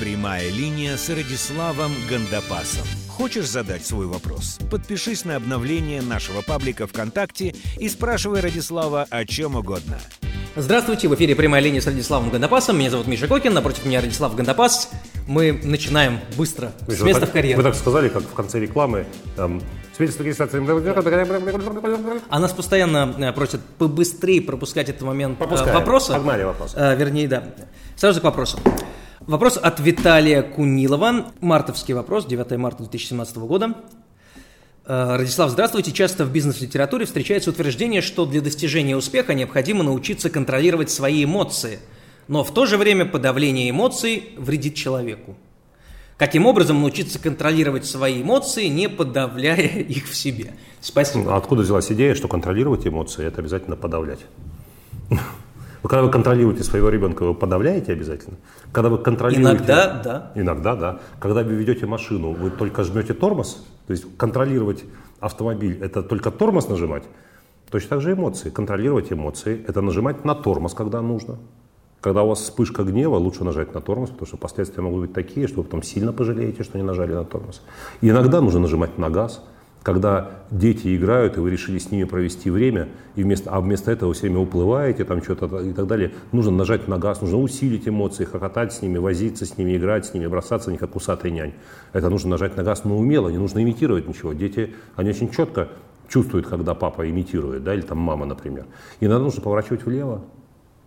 Прямая линия с Радиславом Гандапасом. Хочешь задать свой вопрос? Подпишись на обновление нашего паблика ВКонтакте и спрашивай Радислава о чем угодно. Здравствуйте, в эфире «Прямая линия» с Радиславом Гандапасом. Меня зовут Миша Кокин, напротив меня Радислав Гандапас. Мы начинаем быстро, Миша, с места так, в карьеру. Вы так сказали, как в конце рекламы. Там, свидетельство регистрации. А нас постоянно э, просят побыстрее пропускать этот момент э, Пропускаем. вопроса. Погнали вопросы. Э, вернее, да. Сразу к вопросу. Вопрос от Виталия Кунилова. Мартовский вопрос, 9 марта 2017 года. Э, Радислав, здравствуйте. Часто в бизнес-литературе встречается утверждение, что для достижения успеха необходимо научиться контролировать свои эмоции. Но в то же время подавление эмоций вредит человеку. Каким образом научиться контролировать свои эмоции, не подавляя их в себе? Спасибо. А Откуда взялась идея, что контролировать эмоции – это обязательно подавлять? Вы когда вы контролируете своего ребенка, вы подавляете обязательно? Когда вы контролируете... Иногда, да. Иногда, да. Когда вы ведете машину, вы только жмете тормоз, то есть контролировать автомобиль – это только тормоз нажимать. Точно так же эмоции. Контролировать эмоции – это нажимать на тормоз, когда нужно. Когда у вас вспышка гнева, лучше нажать на тормоз, потому что последствия могут быть такие, что вы потом сильно пожалеете, что не нажали на тормоз. И иногда нужно нажимать на газ, когда дети играют, и вы решили с ними провести время, и вместо, а вместо этого все время уплываете, там что-то и так далее, нужно нажать на газ, нужно усилить эмоции, хохотать с ними, возиться с ними, играть с ними, бросаться них, как усатый нянь. Это нужно нажать на газ, но умело, не нужно имитировать ничего. Дети, они очень четко чувствуют, когда папа имитирует, да, или там мама, например. И иногда нужно поворачивать влево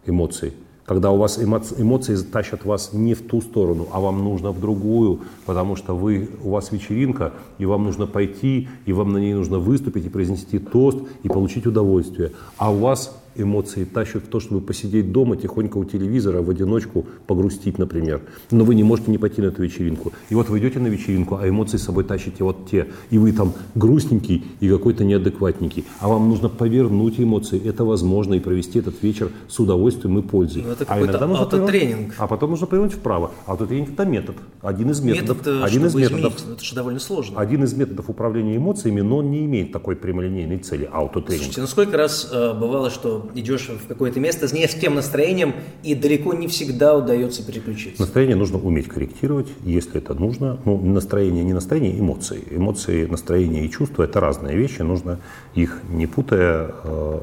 эмоции. Когда у вас эмо- эмоции тащат вас не в ту сторону, а вам нужно в другую, потому что вы, у вас вечеринка, и вам нужно пойти, и вам на ней нужно выступить и произнести тост, и получить удовольствие. А у вас эмоции тащат в то, чтобы посидеть дома тихонько у телевизора, в одиночку погрустить, например. Но вы не можете не пойти на эту вечеринку. И вот вы идете на вечеринку, а эмоции с собой тащите вот те. И вы там грустненький и какой-то неадекватненький. А вам нужно повернуть эмоции. Это возможно и провести этот вечер с удовольствием и пользой. Ну, это а иногда нужно повернуть- А потом нужно повернуть вправо. Аутотренинг – это метод. Один из методов. Метод, э, один из методов. изменить, это же довольно сложно. Один из методов управления эмоциями, но он не имеет такой прямолинейной цели – аутотренинг. Слушайте, ну сколько раз э, бывало, что идешь в какое-то место с не с тем настроением, и далеко не всегда удается переключиться. Настроение нужно уметь корректировать, если это нужно. Ну, настроение не настроение, эмоции. Эмоции, настроение и чувства – это разные вещи, нужно их не путая, э,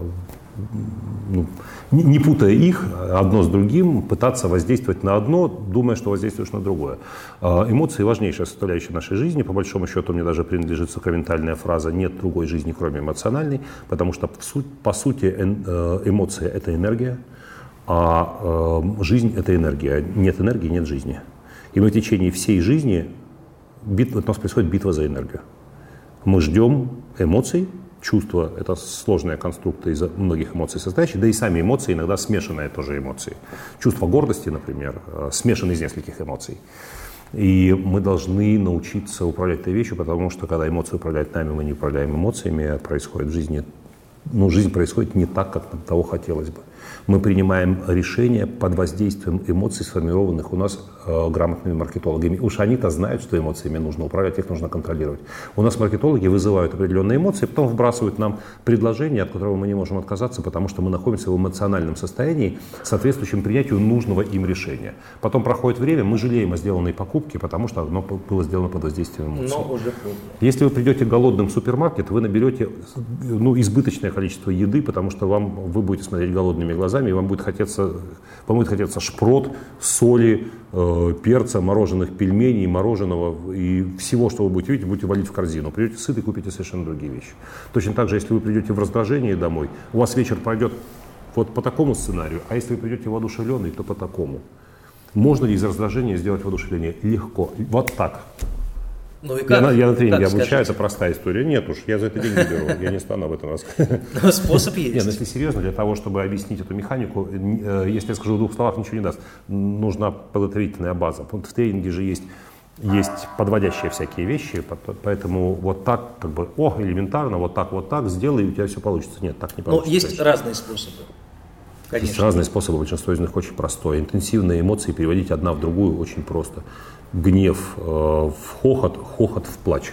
ну, не, путая их одно с другим, пытаться воздействовать на одно, думая, что воздействуешь на другое. Э, Эмоции – важнейшая составляющая нашей жизни. По большому счету, мне даже принадлежит сакраментальная фраза «нет другой жизни, кроме эмоциональной», потому что, по сути, э, эмоция – это энергия, а э, жизнь – это энергия. Нет энергии – нет жизни. И мы в течение всей жизни, у нас происходит битва за энергию. Мы ждем эмоций, чувства – это сложная конструкция из многих эмоций состоящая, да и сами эмоции иногда смешанные тоже эмоции. Чувство гордости, например, э, смешано из нескольких эмоций. И мы должны научиться управлять этой вещью, потому что когда эмоции управляют нами, мы не управляем эмоциями, происходит в жизни, ну, жизнь происходит не так, как того хотелось бы. Мы принимаем решения под воздействием эмоций, сформированных у нас э, грамотными маркетологами. Уж они-то знают, что эмоциями нужно управлять, их нужно контролировать. У нас маркетологи вызывают определенные эмоции, потом вбрасывают нам предложение, от которого мы не можем отказаться, потому что мы находимся в эмоциональном состоянии, соответствующем принятию нужного им решения. Потом проходит время, мы жалеем о сделанной покупке, потому что оно было сделано под воздействием эмоций. Но уже поздно. Если вы придете голодным в супермаркет, вы наберете ну, избыточное количество еды, потому что вам, вы будете смотреть голодными глазами, и вам будет хотеться, вам будет хотеться шпрот, соли, э, перца, мороженых пельменей, мороженого и всего, что вы будете видеть, будете валить в корзину. Придете сыты, купите совершенно другие вещи. Точно так же, если вы придете в раздражение домой, у вас вечер пройдет вот по такому сценарию, а если вы придете воодушевленный, то по такому. Можно ли из раздражения сделать воодушевление? Легко. Вот так. Ну и Я как? на, я на тренинге Как, обучаю, это простая история. Нет уж, я за это деньги беру, я не стану об этом рассказывать. Но Способ Нет, ну есть. если серьезно, для того, чтобы объяснить эту механику, э, если я скажу в двух словах, ничего не даст. Нужна подготовительная база. Вот В тренинге же есть есть подводящие всякие вещи, поэтому вот так, как бы, о, элементарно, вот так, вот так, сделай, и у тебя все получится. Нет, так не Но получится. есть разные способы. Есть Конечно. разные способы, большинство из них очень простое. Интенсивные эмоции переводить одна в другую очень просто. Гнев э, в хохот, хохот в плач.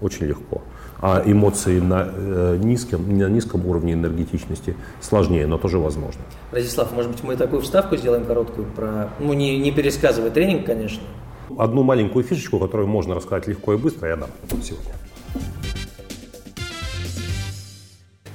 Очень легко. А эмоции на, э, низком, на низком уровне энергетичности сложнее, но тоже возможно. Радислав, может быть, мы такую вставку сделаем короткую про... Ну, не, не пересказывая тренинг, конечно. Одну маленькую фишечку, которую можно рассказать легко и быстро, я дам сегодня.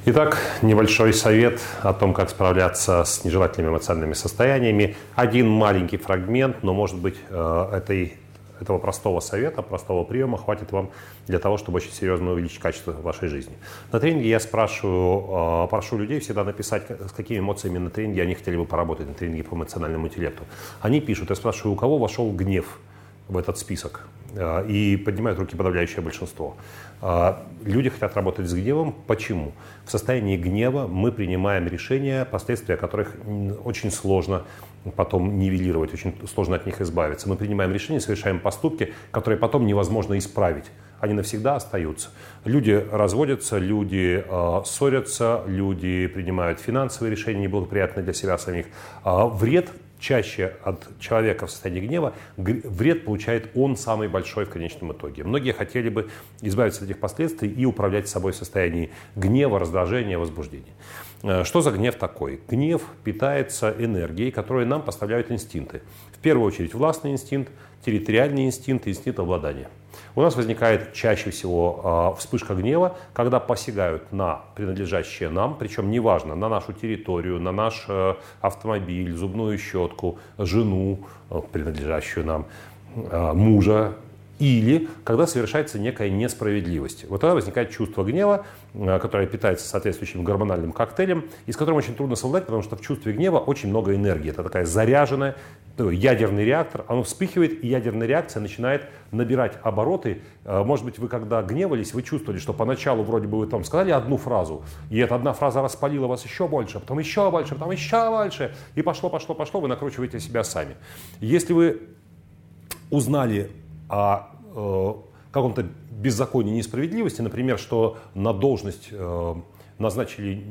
Итак, небольшой совет о том, как справляться с нежелательными эмоциональными состояниями. Один маленький фрагмент, но, может быть, э, этой, этого простого совета, простого приема хватит вам для того, чтобы очень серьезно увеличить качество вашей жизни. На тренинге я спрашиваю, э, прошу людей всегда написать, с какими эмоциями на тренинге они хотели бы поработать, на тренинге по эмоциональному интеллекту. Они пишут, я спрашиваю, у кого вошел гнев в этот список? Э, и поднимают руки подавляющее большинство. Э, люди хотят работать с гневом. Почему? В состоянии гнева мы принимаем решения, последствия которых очень сложно потом нивелировать, очень сложно от них избавиться. Мы принимаем решения, совершаем поступки, которые потом невозможно исправить. Они навсегда остаются. Люди разводятся, люди э, ссорятся, люди принимают финансовые решения неблагоприятные для себя самих. Э, вред чаще от человека в состоянии гнева, вред получает он самый большой в конечном итоге. Многие хотели бы избавиться от этих последствий и управлять собой в состоянии гнева, раздражения, возбуждения. Э, что за гнев такой? Гнев питается энергией, которую нам поставляют инстинкты. В первую очередь властный инстинкт, территориальный инстинкт, инстинкт обладания – у нас возникает чаще всего э, вспышка гнева, когда посягают на принадлежащее нам, причем неважно, на нашу территорию, на наш э, автомобиль, зубную щетку, жену, э, принадлежащую нам, э, мужа, или когда совершается некая несправедливость. Вот тогда возникает чувство гнева, э, которое питается соответствующим гормональным коктейлем, и с которым очень трудно совладать, потому что в чувстве гнева очень много энергии. Это такая заряженная, ядерный реактор, оно вспыхивает, и ядерная реакция начинает набирать обороты. Э, может быть, вы когда гневались, вы чувствовали, что поначалу вроде бы вы там сказали одну фразу, и эта одна фраза распалила вас еще больше, потом еще больше, потом еще больше, и пошло, пошло, пошло, вы накручиваете себя сами. Если вы узнали о э, каком-то беззаконии несправедливости, например, что на должность э, назначили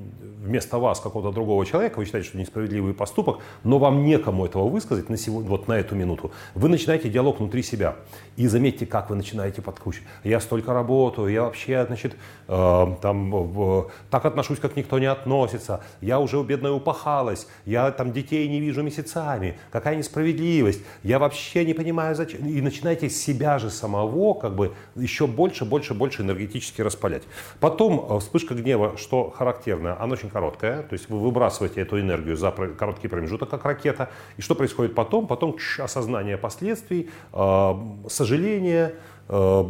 вместо вас какого-то другого человека, вы считаете, что несправедливый поступок, но вам некому этого высказать на сегодня, вот на эту минуту, вы начинаете диалог внутри себя. И заметьте, как вы начинаете подкручивать. Я столько работаю, я вообще, значит, э, там, э, так отношусь, как никто не относится, я уже бедная упахалась, я там детей не вижу месяцами, какая несправедливость, я вообще не понимаю, зачем. И начинаете себя же самого как бы еще больше, больше, больше энергетически распалять. Потом э, вспышка гнева, что что характерно, она очень короткая, то есть вы выбрасываете эту энергию за короткий промежуток, как ракета. И что происходит потом? Потом осознание последствий, э, сожаление э,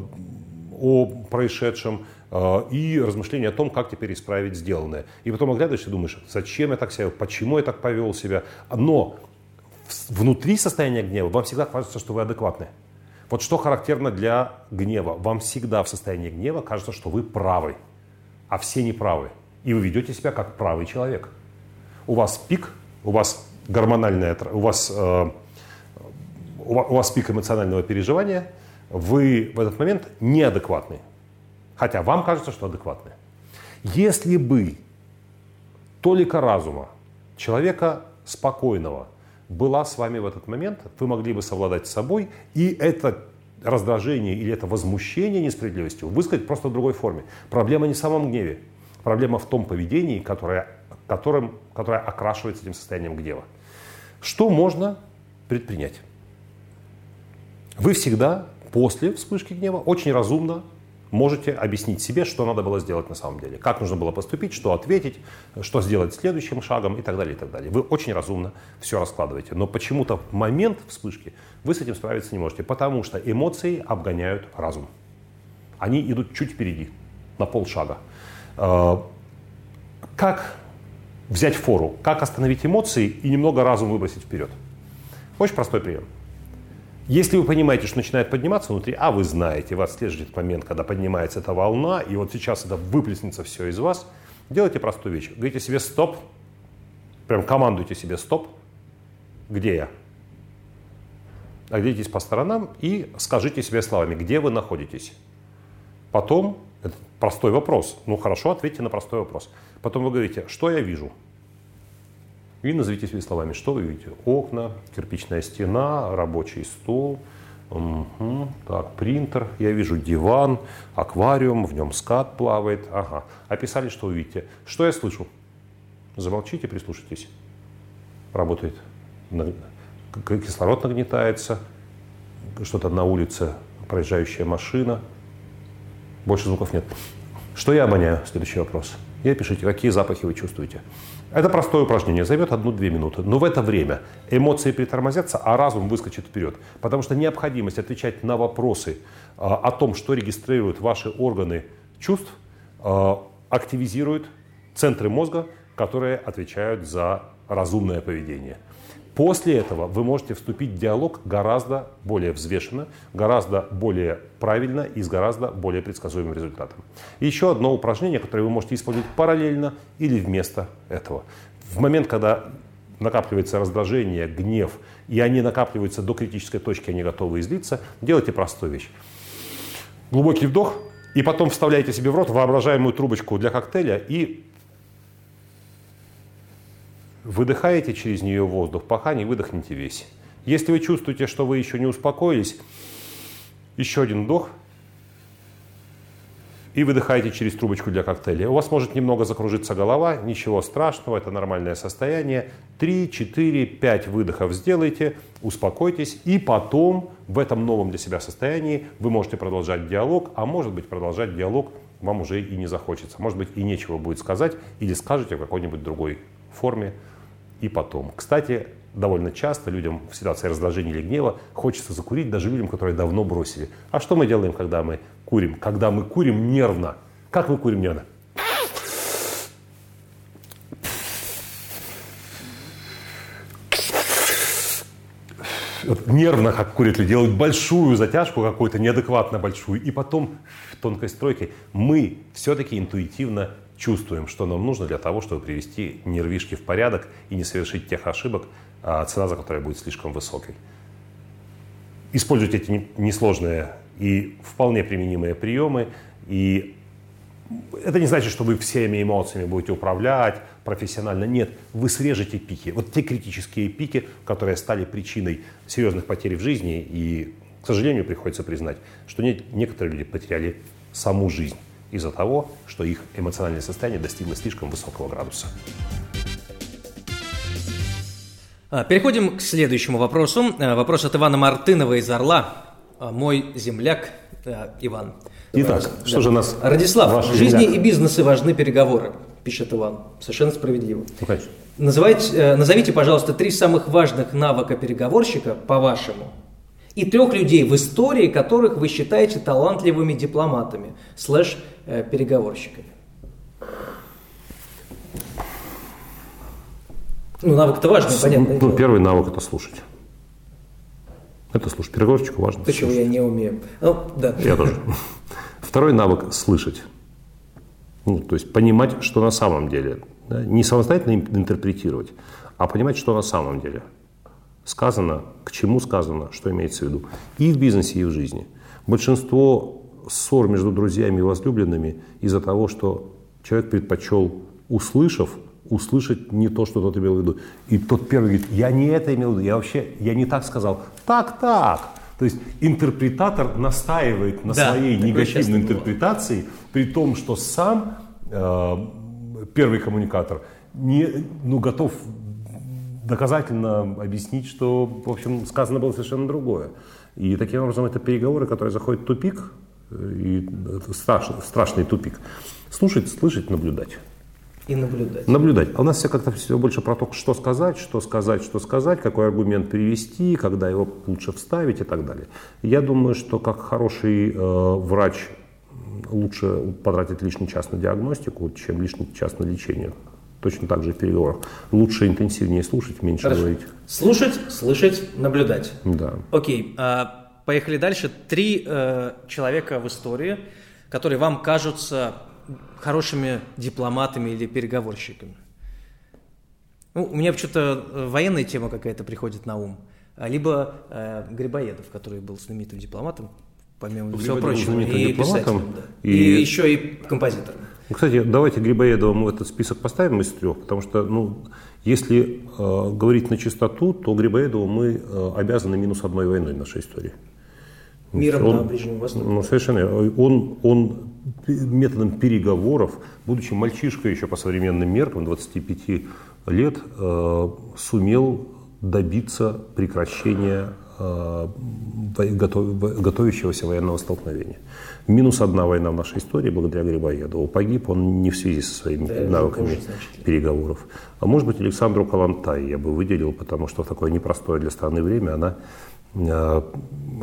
о происшедшем э, и размышления о том, как теперь исправить сделанное. И потом оглядываешься и думаешь, зачем я так себя, почему я так повел себя. Но внутри состояния гнева вам всегда кажется, что вы адекватны. Вот что характерно для гнева. Вам всегда в состоянии гнева кажется, что вы правы а все неправы. И вы ведете себя как правый человек. У вас пик, у вас гормональная, у вас, э, у вас пик эмоционального переживания, вы в этот момент неадекватны. Хотя вам кажется, что адекватны. Если бы толика разума, человека спокойного, была с вами в этот момент, вы могли бы совладать с собой, и это раздражение или это возмущение несправедливостью высказать просто в другой форме. Проблема не в самом гневе. Проблема в том поведении, которое, которым, которое окрашивается этим состоянием гнева. Что можно предпринять? Вы всегда после вспышки гнева очень разумно можете объяснить себе, что надо было сделать на самом деле, как нужно было поступить, что ответить, что сделать следующим шагом и так далее, и так далее. Вы очень разумно все раскладываете, но почему-то в момент вспышки вы с этим справиться не можете, потому что эмоции обгоняют разум. Они идут чуть впереди, на полшага. Э, как взять фору, как остановить эмоции и немного разум выбросить вперед? Очень простой прием. Если вы понимаете, что начинает подниматься внутри, а вы знаете, отслеживаете этот момент, когда поднимается эта волна, и вот сейчас это выплеснется все из вас, делайте простую вещь. Говорите себе «стоп», прям командуйте себе «стоп», где я? Оглядитесь по сторонам и скажите себе словами, где вы находитесь. Потом, это простой вопрос, ну хорошо, ответьте на простой вопрос. Потом вы говорите, что я вижу – и назовите своими словами, что вы видите. Окна, кирпичная стена, рабочий стол, угу, так, принтер, я вижу диван, аквариум, в нем скат плавает. Ага. Описали, что вы видите. Что я слышу? Замолчите, прислушайтесь. Работает. Кислород нагнетается. что-то на улице, проезжающая машина. Больше звуков нет. Что я обоняю? Следующий вопрос. И опишите, какие запахи вы чувствуете. Это простое упражнение, займет одну-две минуты. Но в это время эмоции притормозятся, а разум выскочит вперед. Потому что необходимость отвечать на вопросы а, о том, что регистрируют ваши органы чувств, а, активизирует центры мозга, которые отвечают за разумное поведение. После этого вы можете вступить в диалог гораздо более взвешенно, гораздо более правильно и с гораздо более предсказуемым результатом. Еще одно упражнение, которое вы можете использовать параллельно или вместо этого. В момент, когда накапливается раздражение, гнев, и они накапливаются до критической точки, они готовы излиться, делайте простую вещь. Глубокий вдох, и потом вставляете себе в рот воображаемую трубочку для коктейля и Выдыхаете через нее воздух, пока не выдохнете весь. Если вы чувствуете, что вы еще не успокоились, еще один вдох и выдыхаете через трубочку для коктейля. У вас может немного закружиться голова, ничего страшного, это нормальное состояние. 3, 4, 5 выдохов сделайте, успокойтесь, и потом в этом новом для себя состоянии вы можете продолжать диалог, а может быть продолжать диалог вам уже и не захочется. Может быть и нечего будет сказать, или скажете в какой-нибудь другой форме, и потом. Кстати, довольно часто людям в ситуации раздражения или гнева хочется закурить даже людям, которые давно бросили. А что мы делаем, когда мы курим? Когда мы курим нервно. Как мы курим нервно? нервно, как курят люди, делают большую затяжку какую-то, неадекватно большую, и потом тонкой стройке мы все-таки интуитивно чувствуем, что нам нужно для того, чтобы привести нервишки в порядок и не совершить тех ошибок, а, цена за которые будет слишком высокой. Используйте эти несложные и вполне применимые приемы. И это не значит, что вы всеми эмоциями будете управлять профессионально. Нет, вы срежете пики. Вот те критические пики, которые стали причиной серьезных потерь в жизни. И, к сожалению, приходится признать, что некоторые люди потеряли саму жизнь из-за того, что их эмоциональное состояние достигло слишком высокого градуса. А, переходим к следующему вопросу. А, вопрос от Ивана Мартынова из Орла. А, мой земляк Иван. Итак, да. что же нас... Радислав, в жизни земляк? и бизнесе важны переговоры, пишет Иван. Совершенно справедливо. Ну, конечно. Называйте, э, назовите, пожалуйста, три самых важных навыка переговорщика, по-вашему, и трех людей в истории, которых вы считаете талантливыми дипломатами, слэш переговорщиками. Ну, навык-то важный, понятно. Ну, первый навык – это слушать. Это слушать. Переговорщику важно Почему слушать. я не умею? Ну, да. Я тоже. Второй навык – слышать. Ну, то есть понимать, что на самом деле. Да? Не самостоятельно интерпретировать, а понимать, что на самом деле – сказано, к чему сказано, что имеется в виду. И в бизнесе, и в жизни. Большинство ссор между друзьями и возлюбленными из-за того, что человек предпочел, услышав, услышать не то, что тот имел в виду. И тот первый говорит, я не это имел в виду, я вообще, я не так сказал. Так, так. То есть интерпретатор настаивает на да, своей негативной интерпретации, было. при том, что сам э, первый коммуникатор не, ну, готов доказательно объяснить, что, в общем, сказано было совершенно другое. И таким образом это переговоры, которые заходят в тупик, и страшный, страшный тупик. Слушать, слышать, наблюдать. И наблюдать. Наблюдать. А у нас все как-то все больше про то, что сказать, что сказать, что сказать, какой аргумент перевести, когда его лучше вставить и так далее. Я думаю, что как хороший э, врач лучше потратить лишний час на диагностику, чем лишний час на лечение. Точно так же в переговорах. Лучше интенсивнее слушать, меньше Хорошо. говорить. Слушать, слышать, наблюдать. Да. Окей. А, поехали дальше. Три э, человека в истории, которые вам кажутся хорошими дипломатами или переговорщиками. Ну, у меня почему-то э, военная тема какая-то приходит на ум. А, либо э, Грибоедов, который был знаменитым дипломатом, помимо всего прочего, и писателем, да. и... и еще и композитором. Ну, кстати, давайте Грибоедова мы в этот список поставим из трех, потому что, ну, если э, говорить на чистоту, то Грибоедову мы э, обязаны минус одной войной в нашей истории. Миром он, на Ближнем Востоке. Ну, совершенно. Он, он методом переговоров, будучи мальчишкой еще по современным меркам, 25 лет, э, сумел добиться прекращения э, готовящегося военного столкновения. Минус одна война в нашей истории благодаря Грибоедову. Погиб он не в связи со своими да, навыками переговоров. А может быть, Александру Калантай я бы выделил, потому что в такое непростое для страны время она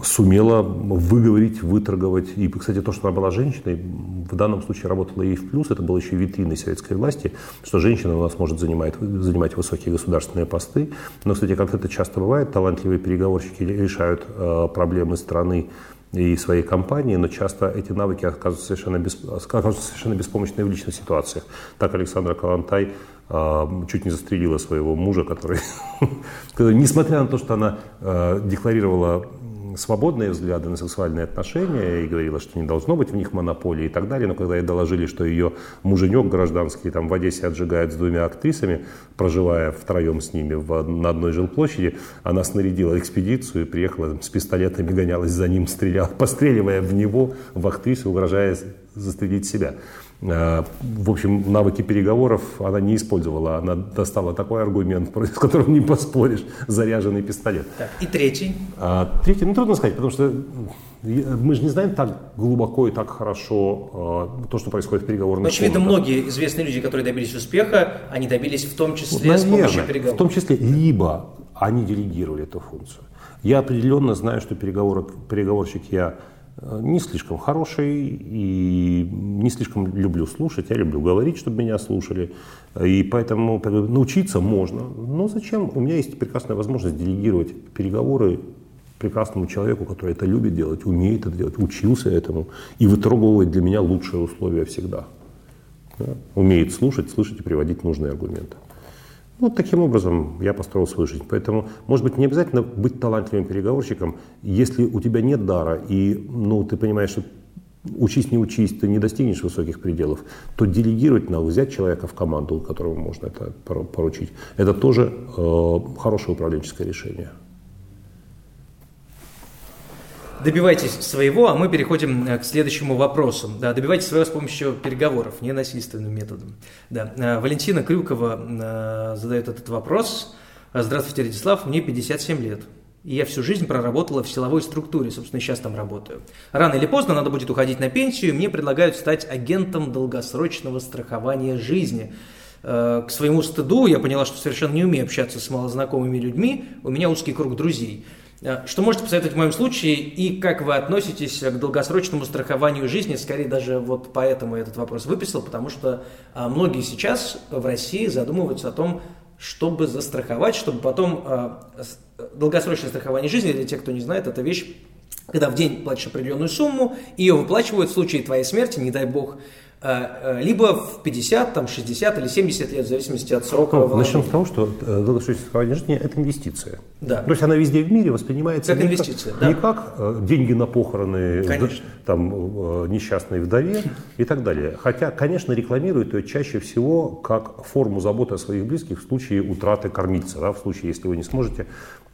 сумела выговорить, выторговать. И, кстати, то, что она была женщиной, в данном случае работала ей в плюс. Это было еще витриной советской власти, что женщина у нас может занимать, занимать высокие государственные посты. Но, кстати, как это часто бывает, талантливые переговорщики решают э, проблемы страны и своей компании, но часто эти навыки оказываются совершенно, бес, оказываются совершенно беспомощны в личных ситуациях. Так Александра Калантай э, чуть не застрелила своего мужа, который, несмотря на то, что она э, декларировала свободные взгляды на сексуальные отношения и говорила, что не должно быть в них монополии и так далее. Но когда ей доложили, что ее муженек гражданский там в Одессе отжигает с двумя актрисами, проживая втроем с ними в, на одной жилплощади, она снарядила экспедицию и приехала с пистолетами, гонялась за ним, стреляла, постреливая в него, в актрису, угрожая застрелить себя. Э, в общем, навыки переговоров она не использовала. Она достала такой аргумент, с которым не поспоришь, заряженный пистолет. Так, и третий? А, третий, ну трудно сказать, потому что мы же не знаем так глубоко и так хорошо э, то, что происходит в переговорных Но, очевидно, многие известные люди, которые добились успеха, они добились в том числе Наверное, с помощью переговоров. в том числе, либо они делегировали эту функцию. Я определенно знаю, что переговорщик я Э, не слишком хороший и не слишком люблю слушать. Я люблю говорить, чтобы меня слушали. И поэтому научиться можно. Но зачем? У меня есть прекрасная возможность делегировать переговоры прекрасному человеку, который это любит делать, умеет это делать, учился этому и выторговывает для меня лучшие условия всегда. Да? Умеет слушать, слышать и приводить нужные аргументы. Вот таким образом я построил свою жизнь. Поэтому, может быть, не обязательно быть талантливым переговорщиком, если у тебя нет дара, и ну, ты понимаешь, что учись, не учись, ты не достигнешь высоких пределов, то делегировать надо, взять человека в команду, которому можно это поручить. Это тоже э, хорошее управленческое решение. Добивайтесь своего, а мы переходим э, к следующему вопросу. Да, добивайтесь своего с помощью переговоров, не насильственным методом. Да. Э, Валентина Крюкова э, задает этот вопрос. Здравствуйте, Радислав, мне 57 лет. И я всю жизнь проработала в силовой структуре, собственно, сейчас там работаю. Рано или поздно надо будет уходить на пенсию, мне предлагают стать агентом долгосрочного страхования жизни. К своему стыду я поняла, что совершенно не умею общаться с малознакомыми людьми, у меня узкий круг друзей – что можете посоветовать в моем случае и как вы относитесь к долгосрочному страхованию жизни? Скорее даже вот поэтому я этот вопрос выписал, потому что а, многие сейчас в России задумываются о том, чтобы застраховать, чтобы потом а, долгосрочное страхование жизни, для тех, кто не знает, это вещь, когда в день платишь определенную сумму, ее выплачивают в случае твоей смерти, не дай бог, Э, э, либо в 50, там, 60 или 70 лет, в зависимости от срока ну, Начнем с того, что э, долгосрочное жизни – это инвестиция. Да. То есть она везде в мире воспринимается как не инвестиция, как, да. не как деньги на похороны там, несчастной вдове и так далее. Хотя, конечно, рекламируют ее чаще всего как форму заботы о своих близких в случае утраты кормильца. Да, в случае, если вы не сможете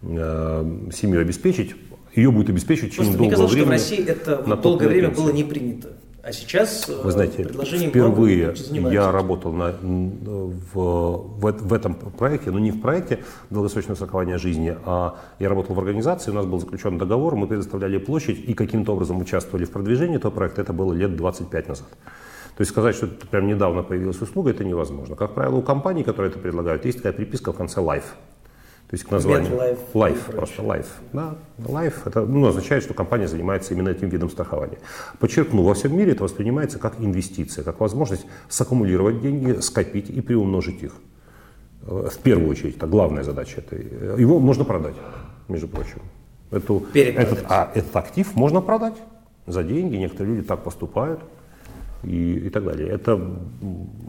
э, семью обеспечить, ее будет обеспечивать в течение долгого времени. Мне что в России это долгое время было не принято. А сейчас Вы знаете, впервые я работал на, в, в, в этом проекте, но не в проекте долгосрочного страхования жизни, а я работал в организации, у нас был заключен договор, мы предоставляли площадь и каким-то образом участвовали в продвижении этого проекта, это было лет 25 назад. То есть сказать, что это прям недавно появилась услуга, это невозможно. Как правило, у компаний, которые это предлагают, есть такая приписка в конце life. То есть к названию. Life, life просто life. Да, life это ну, означает, что компания занимается именно этим видом страхования. Подчеркну, во всем мире это воспринимается как инвестиция, как возможность саккумулировать деньги, скопить и приумножить их. Э, в первую очередь, это главная задача. Это, его можно продать, между прочим. Эту, этот, а этот актив можно продать за деньги. Некоторые люди так поступают и, и так далее. Это,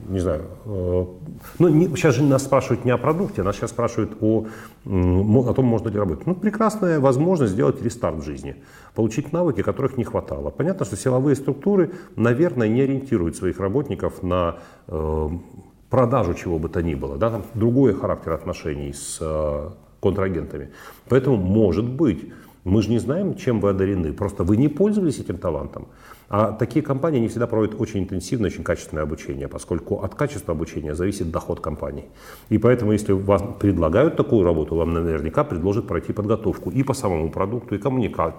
не знаю, э, ну, не, сейчас же нас спрашивают не о продукте, нас сейчас спрашивают о, о том, можно ли работать. Ну, прекрасная возможность сделать рестарт в жизни, получить навыки, которых не хватало. Понятно, что силовые структуры, наверное, не ориентируют своих работников на э, продажу чего бы то ни было. Да? Там другой характер отношений с э, контрагентами. Поэтому, может быть, Мы же не знаем, чем вы одарены. Просто вы не пользовались этим талантом. А такие компании не всегда проводят очень интенсивное, очень качественное обучение, поскольку от качества обучения зависит доход компании. И поэтому, если вам предлагают такую работу, вам наверняка предложат пройти подготовку и по самому продукту, и коммуника...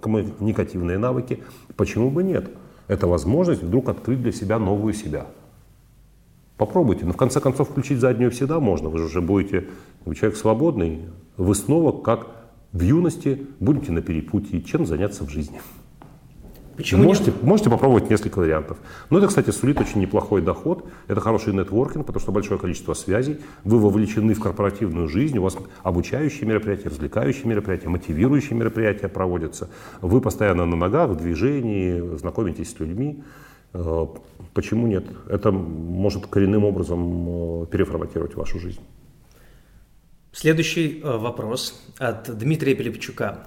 коммуникативные навыки. Почему бы нет? Это возможность вдруг открыть для себя новую себя. Попробуйте. Но в конце концов включить заднюю всегда можно. Вы же уже будете, вы человек свободный, вы снова, как в юности, будете на перепутье, чем заняться в жизни. Почему можете, нет? можете попробовать несколько вариантов. Но это, кстати, сулит очень неплохой доход. Это хороший нетворкинг, потому что большое количество связей. Вы вовлечены в корпоративную жизнь. У вас обучающие мероприятия, развлекающие мероприятия, мотивирующие мероприятия проводятся. Вы постоянно на ногах, в движении, знакомитесь с людьми. Э, почему нет? Это может коренным образом э, переформатировать вашу жизнь. Следующий э, вопрос от Дмитрия Пилипчука.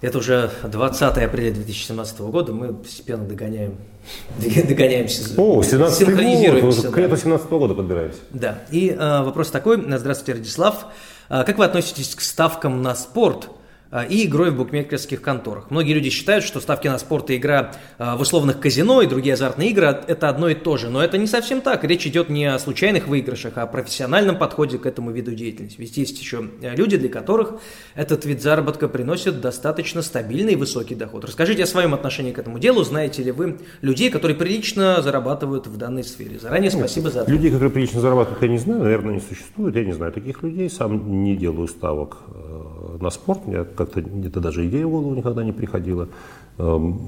Это уже 20 апреля 2017 года, мы постепенно догоняем, догоняемся. О, 17 год, уже к лету 17 года подбираемся. Да, и э, вопрос такой. Здравствуйте, Радислав. Э, как вы относитесь к ставкам на спорт – а, и игрой в букмекерских конторах. Многие люди считают, что ставки на спорт и игра а, в условных казино и другие азартные игры – это одно и то же. Но это не совсем так. Речь идет не о случайных выигрышах, а о профессиональном подходе к этому виду деятельности. Ведь есть еще э, люди, для которых этот вид заработка приносит достаточно стабильный и высокий доход. Расскажите о своем отношении к этому делу. Знаете ли вы людей, которые прилично зарабатывают в данной сфере? Заранее спасибо за ответ. Людей, которые прилично зарабатывают, я не знаю. Наверное, не существует. Я не знаю таких людей. Сам не делаю ставок э, на спорт. Я как-то это даже идея в голову никогда не приходила. Эм,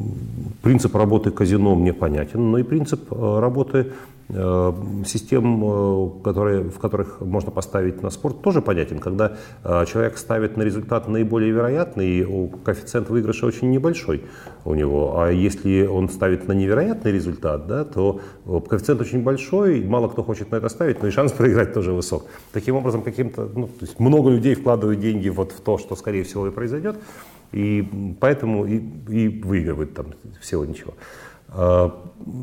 принцип работы казино мне понятен, но и принцип э, работы систем, э, которые, в которых можно поставить на спорт, тоже понятен. Когда э, человек ставит на результат наиболее вероятный, коэффициент выигрыша очень небольшой у него. А если он ставит на невероятный результат, да, то коэффициент очень большой, мало кто хочет на это ставить, но и шанс проиграть тоже высок. Таким образом, каким-то, ну, то есть много людей вкладывают деньги вот в то, что скорее всего и произойдет, и поэтому и, и выигрывают там всего ничего. Э,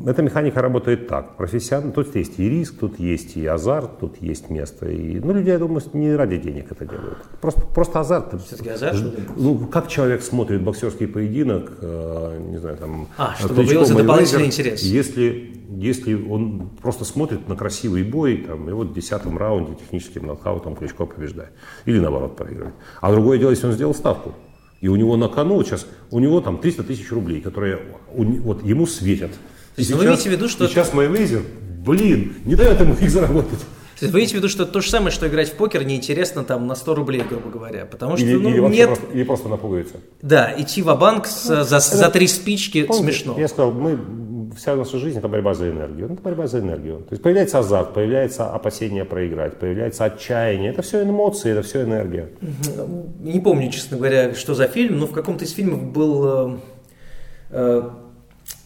эта механика работает так. Профессионально, тут есть и риск, тут есть и азарт, тут есть место. И, ну, люди, я думаю, не ради денег это делают. Просто, просто азарт. Все-таки азарт? Ну, как человек смотрит боксерский поединок, э, не знаю, там... А, чтобы появился дополнительный интерес. Если, если он просто смотрит на красивый бой, там, и вот в десятом раунде техническим нокаутом Кличко побеждает. Или наоборот проигрывает. А другое дело, если он сделал ставку. И у него на кону сейчас, у него там 300 тысяч рублей, которые вот ему светят. То есть сейчас, вы имеете в виду, что... Сейчас Майвейзер, блин, не дает ему их заработать. То есть вы имеете в виду, что это то же самое, что играть в покер неинтересно там на 100 рублей, грубо говоря. Потому что или, ну, или нет... Просто, или просто напугается. Да, идти в банк за, за три спички Помните, смешно. Я сказал, мы вся наша жизнь это борьба за энергию. Это борьба за энергию. То есть появляется азарт, появляется опасение проиграть, появляется отчаяние. Это все эмоции, это все энергия. Не помню, честно говоря, что за фильм, но в каком-то из фильмов был э, э,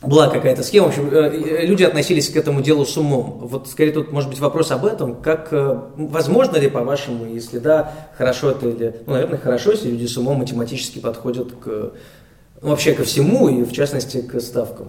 была какая-то схема. В общем, э, люди относились к этому делу с умом. Вот скорее тут может быть вопрос об этом. Как возможно ли, по-вашему, если да, хорошо это или, ну, наверное, хорошо, если люди с умом математически подходят к ну, вообще ко всему и в частности к ставкам.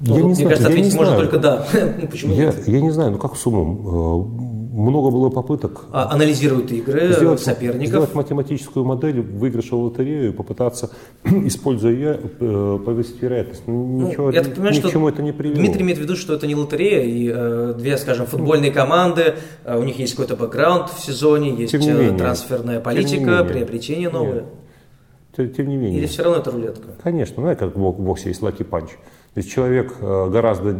Ну, я не мне знаю, кажется, ответить можно только да. ну, почему я, я не знаю, ну как с умом? Э, много было попыток. А, анализируют игры сделать, соперников. Сделать математическую модель выигрыша в лотерею и попытаться, используя ее, э, повысить вероятность. Ну, ничего, ну, я так понимаю, ни к чему это не привело. Дмитрий имеет в виду, что это не лотерея, и э, две, скажем, футбольные команды, э, у них есть какой-то бэкграунд в сезоне, есть менее, трансферная политика, приобретение новое. Нет. Тем не менее. Или все равно это рулетка? Конечно, знаете, как в боксе есть lucky punch. То есть человек э, гораздо э,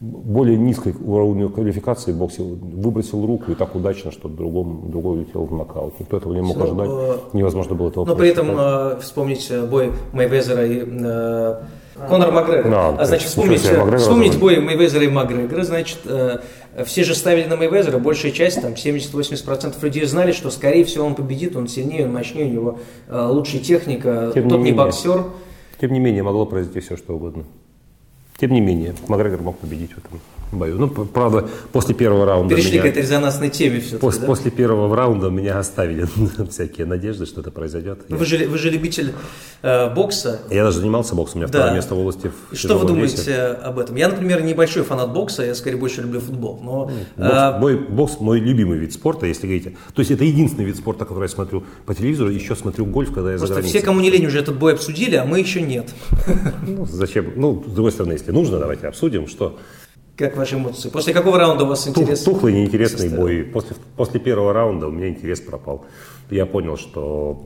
более низкой уровня квалификации в боксе выбросил руку и так удачно, что другому, другой улетел в нокаут. Никто этого не мог но, ожидать. Э, Невозможно было этого Но при этом э, вспомнить бой Мейвезера и э, Конор Макгрегор. Да, а значит, вспомнить, вспомнить бой Мейвезера и Макгрегора, значит, э, все же ставили на Мейвезера, большая часть, там 70-80% людей знали, что скорее всего он победит, он сильнее, он мощнее, у него э, лучшая техника, Тем тот не, не боксер. Тем не менее, могло произойти все, что угодно. Тем не менее, Макгрегор мог победить в этом бою. Ну, правда, после первого раунда... Перешли меня, к этой резонансной теме все после, да? после первого раунда меня оставили всякие надежды, что это произойдет. Ну, вы, же, вы же любитель э, бокса. Я даже занимался боксом, у меня Да. второе место в области в что вы думаете весе. об этом? Я, например, небольшой фанат бокса, я скорее больше люблю футбол. Но Бокс, э, мой, бокс мой любимый вид спорта, если говорите. То есть это единственный вид спорта, который я смотрю по телевизору, еще смотрю гольф, когда я за просто границей. все, кому не лень, уже этот бой обсудили, а мы еще нет. Ну, зачем? Ну, с другой стороны, если нужно, давайте обсудим, что Как ваши эмоции? После какого раунда у вас Тух- интерес? тухлый, неинтересный составил? бой. После, после первого раунда у меня интерес пропал. Я понял, что,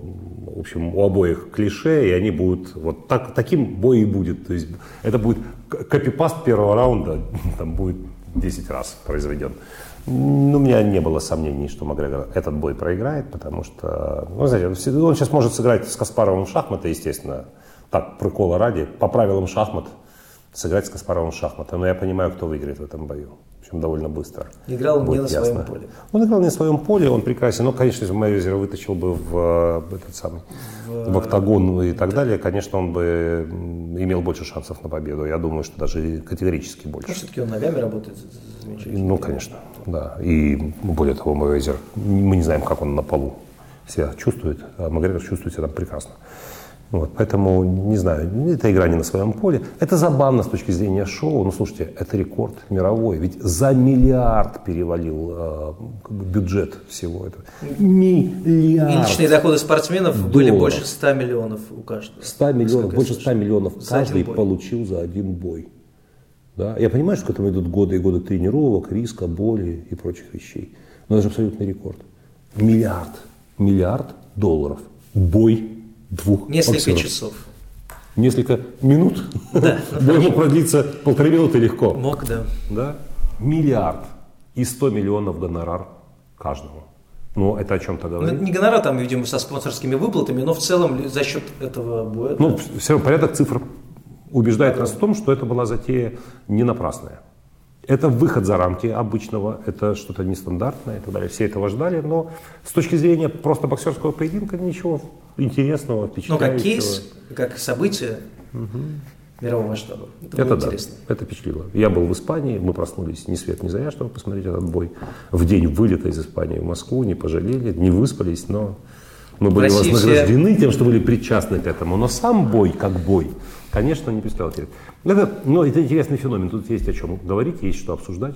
в общем, у обоих клише, и они будут, вот так, таким бой и будет. То есть это будет копипаст первого раунда, там будет 10 раз произведен. Ну, у меня не было сомнений, что Макгрегор этот бой проиграет, потому что, ну, знаете, он сейчас может сыграть с Каспаровым в шахматы, естественно, так, прикола ради, по правилам шахмат, сыграть с Каспаровым в шахматы. Но я понимаю, кто выиграет в этом бою. Причем довольно быстро. Играл не Будет на своем поле. Он играл не на своем поле, он прекрасен. Ну, конечно, если бы Майвезера вытащил бы в, э, этот самый, в, октагон и так далее, конечно, он бы имел больше шансов на победу. Я думаю, что даже категорически Ну, больше. все-таки он ногами работает замечательно. Ну, конечно, да. И более того, Майвезер, мы не знаем, как он на полу себя чувствует, а Макгрегор чувствует себя там прекрасно. Вот, поэтому, не знаю, эта игра не на своем поле. Это забавно с точки зрения шоу. Ну, слушайте, это рекорд мировой. Ведь за миллиард перевалил э, бюджет всего этого. Миллиард. И личные доходы спортсменов были Долларов. больше 100 миллионов у каждого. 100 миллионов, больше 100 слышал. миллионов За каждый бой. получил за один бой. Да? Я понимаю, что к этому идут годы и годы тренировок, риска, боли и прочих вещей. Но это же абсолютный рекорд. Миллиард, миллиард долларов. Бой двух Несколько боксеров. часов. Несколько минут. Бой мог продлиться полторы минуты легко. Мог, да. Да? Миллиард и 100 миллионов гонорар каждому. Ну, это о чем-то Ну, говорит. Не гонорар там, видимо, со спонсорскими выплатами, но в целом за счет этого боя. Ну, все равно порядок цифр убеждает нас в том, что это была затея не напрасная. Это выход за рамки обычного, это что-то нестандартное и так далее. Все этого ждали, но с точки зрения просто боксерского поединка ничего интересного, Ну, впечатляющего. как кейс, как событие мирового масштаба. Это, Это да, интересно. это впечатлило. Я был в Испании, мы проснулись ни свет ни заря, чтобы посмотреть этот бой. В день вылета из Испании в Москву, не пожалели, не выспались, но мы были России вознаграждены тем, что были причастны к этому. Но сам бой, как бой, конечно, не представлял. Это, ну, это интересный феномен, тут есть о чем говорить, есть что обсуждать.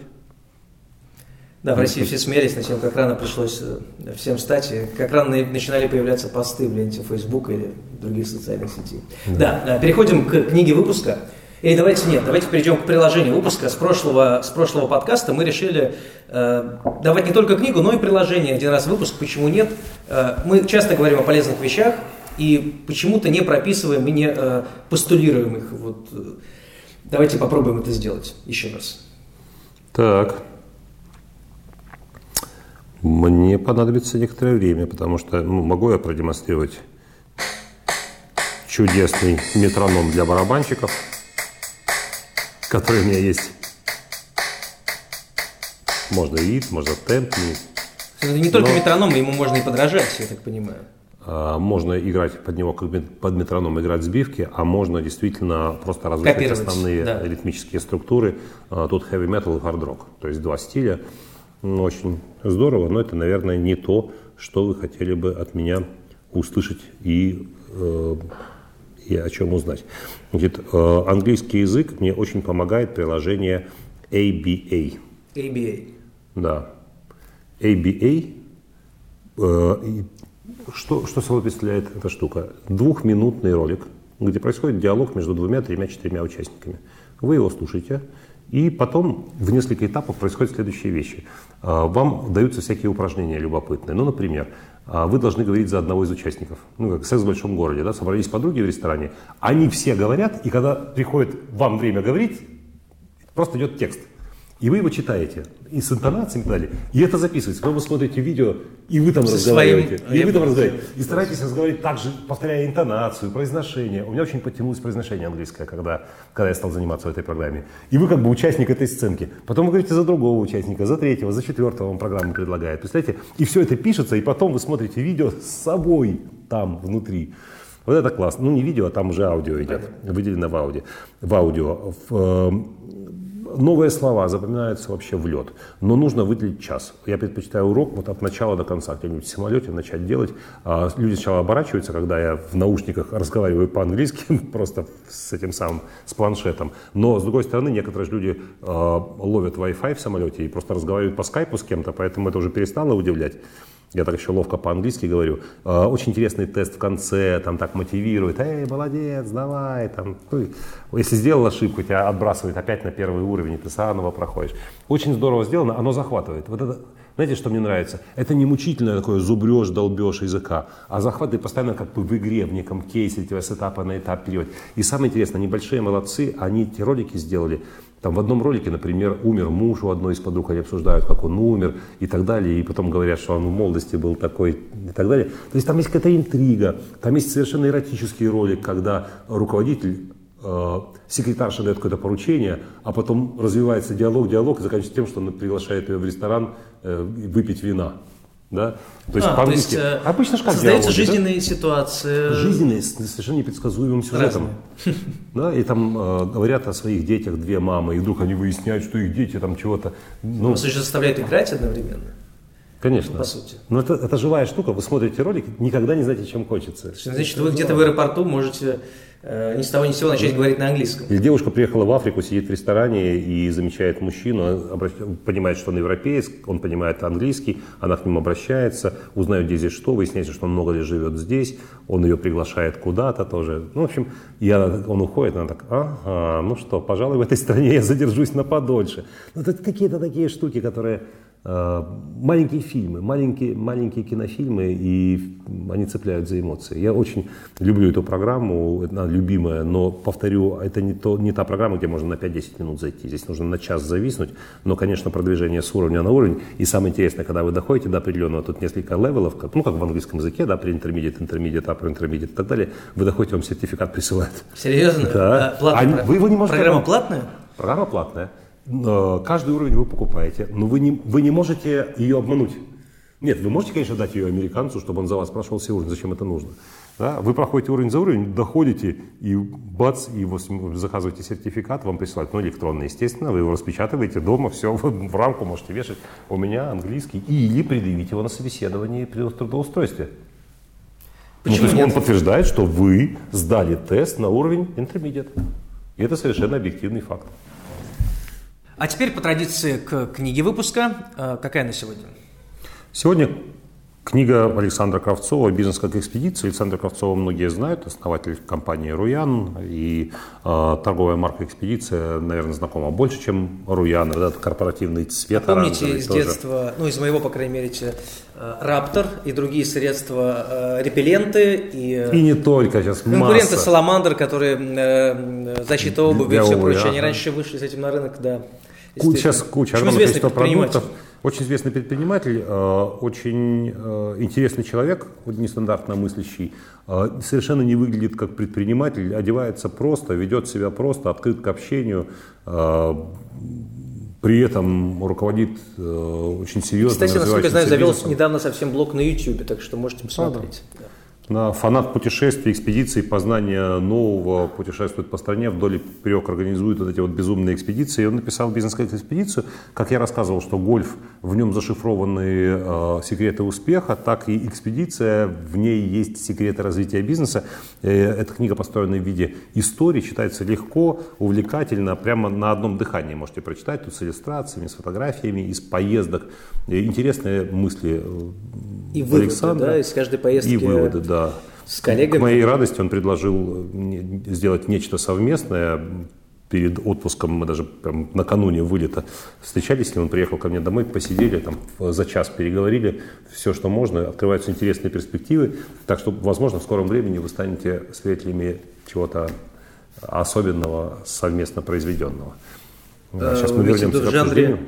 Да, в России все смеялись над тем, как рано пришлось э, всем стать, и как рано на- начинали появляться посты в ленте Facebook или других социальных сетей. Да, э, переходим к книге выпуска. И давайте нет, давайте перейдем к приложению выпуска. С прошлого, с прошлого подкаста мы решили э, давать не только книгу, но и приложение. Один раз выпуск, почему нет? Э, мы часто говорим о полезных вещах и почему-то не прописываем и не э, постулируем их. Вот, э, давайте попробуем это сделать еще раз. Так. Мне понадобится некоторое время, потому что ну, могу я продемонстрировать чудесный метроном для барабанщиков, который у меня есть. Можно ритм, можно темп. Это не только Но- метроном, ему можно и подражать, я так понимаю. А, Можно играть под него, как под метроном играть сбивки, а можно действительно просто Копировать, основные да. ритмические структуры. А, Тут heavy metal и hard rock, то есть два стиля. Ну, Очень здорово, но это, наверное, не то, что вы хотели бы от меня услышать и, э, и о чем узнать. Значит, э, английский язык мне очень помогает приложение ABA. ABA. Да. ABA. э, что, что собой представляет эта штука? Двухминутный ролик, где происходит диалог между двумя, тремя, четырьмя участниками. Вы его слушаете, и потом в несколько этапов происходят следующие вещи. А, Вам даются всякие упражнения любопытные. Ну, например, а, вы должны говорить за одного из участников. Ну, как секс в большом городе, да, собрались подруги в ресторане, они все говорят, и когда приходит вам время говорить, просто идет текст. И вы его читаете, и с интонациями и так далее. И это записывается. Когда вы смотрите видео, и вы там Со разговариваете. своим- И вы там разговариваете. И старайтесь разговаривать так же, повторяя интонацию, произношение. У меня очень подтянулось произношение английское, когда, когда я стал заниматься в этой программе. И вы как бы участник этой сценки. Потом вы говорите за другого участника, за третьего, за четвертого вам программа предлагает. Представляете? И все это пишется, и потом вы смотрите видео с собой там внутри. Вот это классно. Ну, не видео, а там уже аудио идет. Выделено в аудио. В аудио. В, э, новые слова запоминаются вообще в лед. Но нужно выделить час. Я предпочитаю урок вот от начала до конца. Где-нибудь в самолете начать делать. А люди сначала оборачиваются, когда я в наушниках разговариваю по-английски, просто с этим самым, с планшетом. Но, с другой стороны, некоторые же люди э, ловят Wi-Fi в самолете и просто разговаривают по скайпу с кем-то, поэтому это уже перестало удивлять. Я так еще ловко по-английски говорю. Э, очень интересный тест в конце, там так мотивирует. Эй, молодец, давай. Там. Ну, если сделал ошибку, тебя отбрасывает опять на первый уровень, и ты заново проходишь. Очень здорово сделано, оно захватывает. Вот это, знаете, что мне нравится? Это не мучительное такое зубрешь, долбешь языка, а захватывает постоянно как бы в игре, в неком кейсе, тебя с этапа на этап переводит. И самое интересное, они большие молодцы, они эти ролики сделали там в одном ролике, например, умер муж у одной из подруг, они обсуждают, как он умер и так далее, и потом говорят, что он в молодости был такой и так далее. То есть там есть какая-то интрига, там есть совершенно эротический ролик, когда руководитель э, секретарша дает какое-то поручение, а потом развивается диалог, диалог, и заканчивается тем, что он приглашает ее в ресторан э, выпить вина. Да? То есть, а, то есть э, обычно же как создаются диалоги, жизненные да? ситуации. Жизненные, с совершенно непредсказуемым сюжетом. Да, и там э, говорят о своих детях две мамы, и вдруг они выясняют, что их дети там чего-то... Ну, Вас же заставляют играть одновременно. Конечно. По сути. Но это, это живая штука. Вы смотрите ролик, никогда не знаете, чем хочется. Значит, вы где-то в аэропорту можете ни с того ни с сего начать говорить на английском. Или девушка приехала в Африку, сидит в ресторане и замечает мужчину, понимает, что он европеец, он понимает английский, она к нему обращается, узнает, где здесь что, выясняется, что он много ли живет здесь, он ее приглашает куда-то тоже. Ну, в общем, я, он уходит, она так, ага, ну что, пожалуй, в этой стране я задержусь на подольше. Ну, это какие-то такие штуки, которые Э, маленькие фильмы, маленькие, маленькие кинофильмы, и они цепляют за эмоции. Я очень люблю эту программу, она любимая, но, повторю, это не, то, не та программа, где можно на 5-10 минут зайти. Здесь нужно на час зависнуть, но, конечно, продвижение с уровня на уровень. И самое интересное, когда вы доходите до определенного, тут несколько level ов, как, ну, как в английском языке, да, pre-intermediate, intermediate, upper intermediate и так далее, вы доходите, вам сертификат присылают. Серьезно? Да. А, платная, а, вы его не можете... Программа платная? Программа платная. Э, каждый уровень вы покупаете, но вы не, вы не можете ее обмануть. Нет, вы можете, конечно, дать ее американцу, чтобы он за вас прошел все уровни, зачем это нужно. Да? Вы проходите уровень за уровень, доходите, и бац, и вы заказываете сертификат, вам присылают, ну, электронный, естественно, вы его распечатываете дома, все, вы в рамку можете вешать. У меня английский. Или предъявить его на собеседовании при трудоустройстве. Ну, то есть он подтверждает, что вы сдали тест на уровень intermediate. И это совершенно объективный факт. А теперь по традиции к книге выпуска. Э, какая на сегодня? Сегодня Книга Александра Кравцова «Бизнес как экспедиция». Александра Кравцова многие знают, основатель компании «Руян». И э, торговая марка «Экспедиция», наверное, знакома больше, чем «Руян». Этот корпоративный цвет а Помните из тоже. детства, ну, из моего, по крайней мере, э, «Раптор» и другие средства, э, репелленты и... Э, и не только, сейчас Конкуренты масса. «Саламандр», которые э, защита обуви и все прочее. Они раньше вышли с этим на рынок, да. Сейчас куча, огромное количество продуктов. Очень известный предприниматель, э, очень э, интересный человек, нестандартно мыслящий, э, совершенно не выглядит как предприниматель, одевается просто, ведет себя просто, открыт к общению, при этом руководит очень серьезно. Кстати, насколько я знаю, завел недавно совсем блог на YouTube, так что можете посмотреть. А, да фанат путешествий, экспедиций, познания нового, путешествует по стране, вдоль и поперек организует вот эти вот безумные экспедиции. И он написал бизнес экспедицию. Как я рассказывал, что гольф, в нем зашифрованы э, секреты успеха, так и экспедиция, в ней есть секреты развития бизнеса. Э, эта книга построена в виде истории, читается легко, увлекательно, прямо на одном дыхании можете прочитать, тут с иллюстрациями, с фотографиями, из поездок. Э, интересные мысли и выводы, Александра. да, из каждой поездки. И выводы, да. С коллегами. К моей радости он предложил сделать нечто совместное. Перед отпуском мы даже прям накануне вылета встречались ним, он приехал ко мне домой, посидели, там за час переговорили, все, что можно, открываются интересные перспективы, так что, возможно, в скором времени вы станете свидетелями чего-то особенного, совместно произведенного. Сейчас мы вернемся к обсуждению.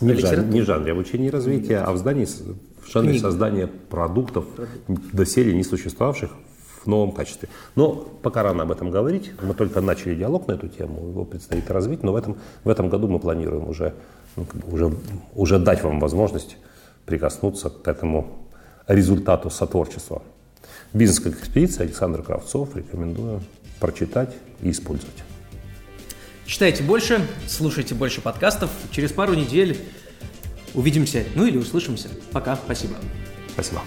Не в, жанре, не в жанре обучения и развития, а в здании жанре Книга. создания продуктов, доселе не существовавших в новом качестве. Но пока рано об этом говорить, мы только начали диалог на эту тему, его предстоит развить, но в этом, в этом году мы планируем уже, ну, уже, уже дать вам возможность прикоснуться к этому результату сотворчества. Бизнес как экспедиция Александр Кравцов рекомендую прочитать и использовать. Читайте больше, слушайте больше подкастов. Через пару недель увидимся, ну или услышимся. Пока, спасибо. Спасибо.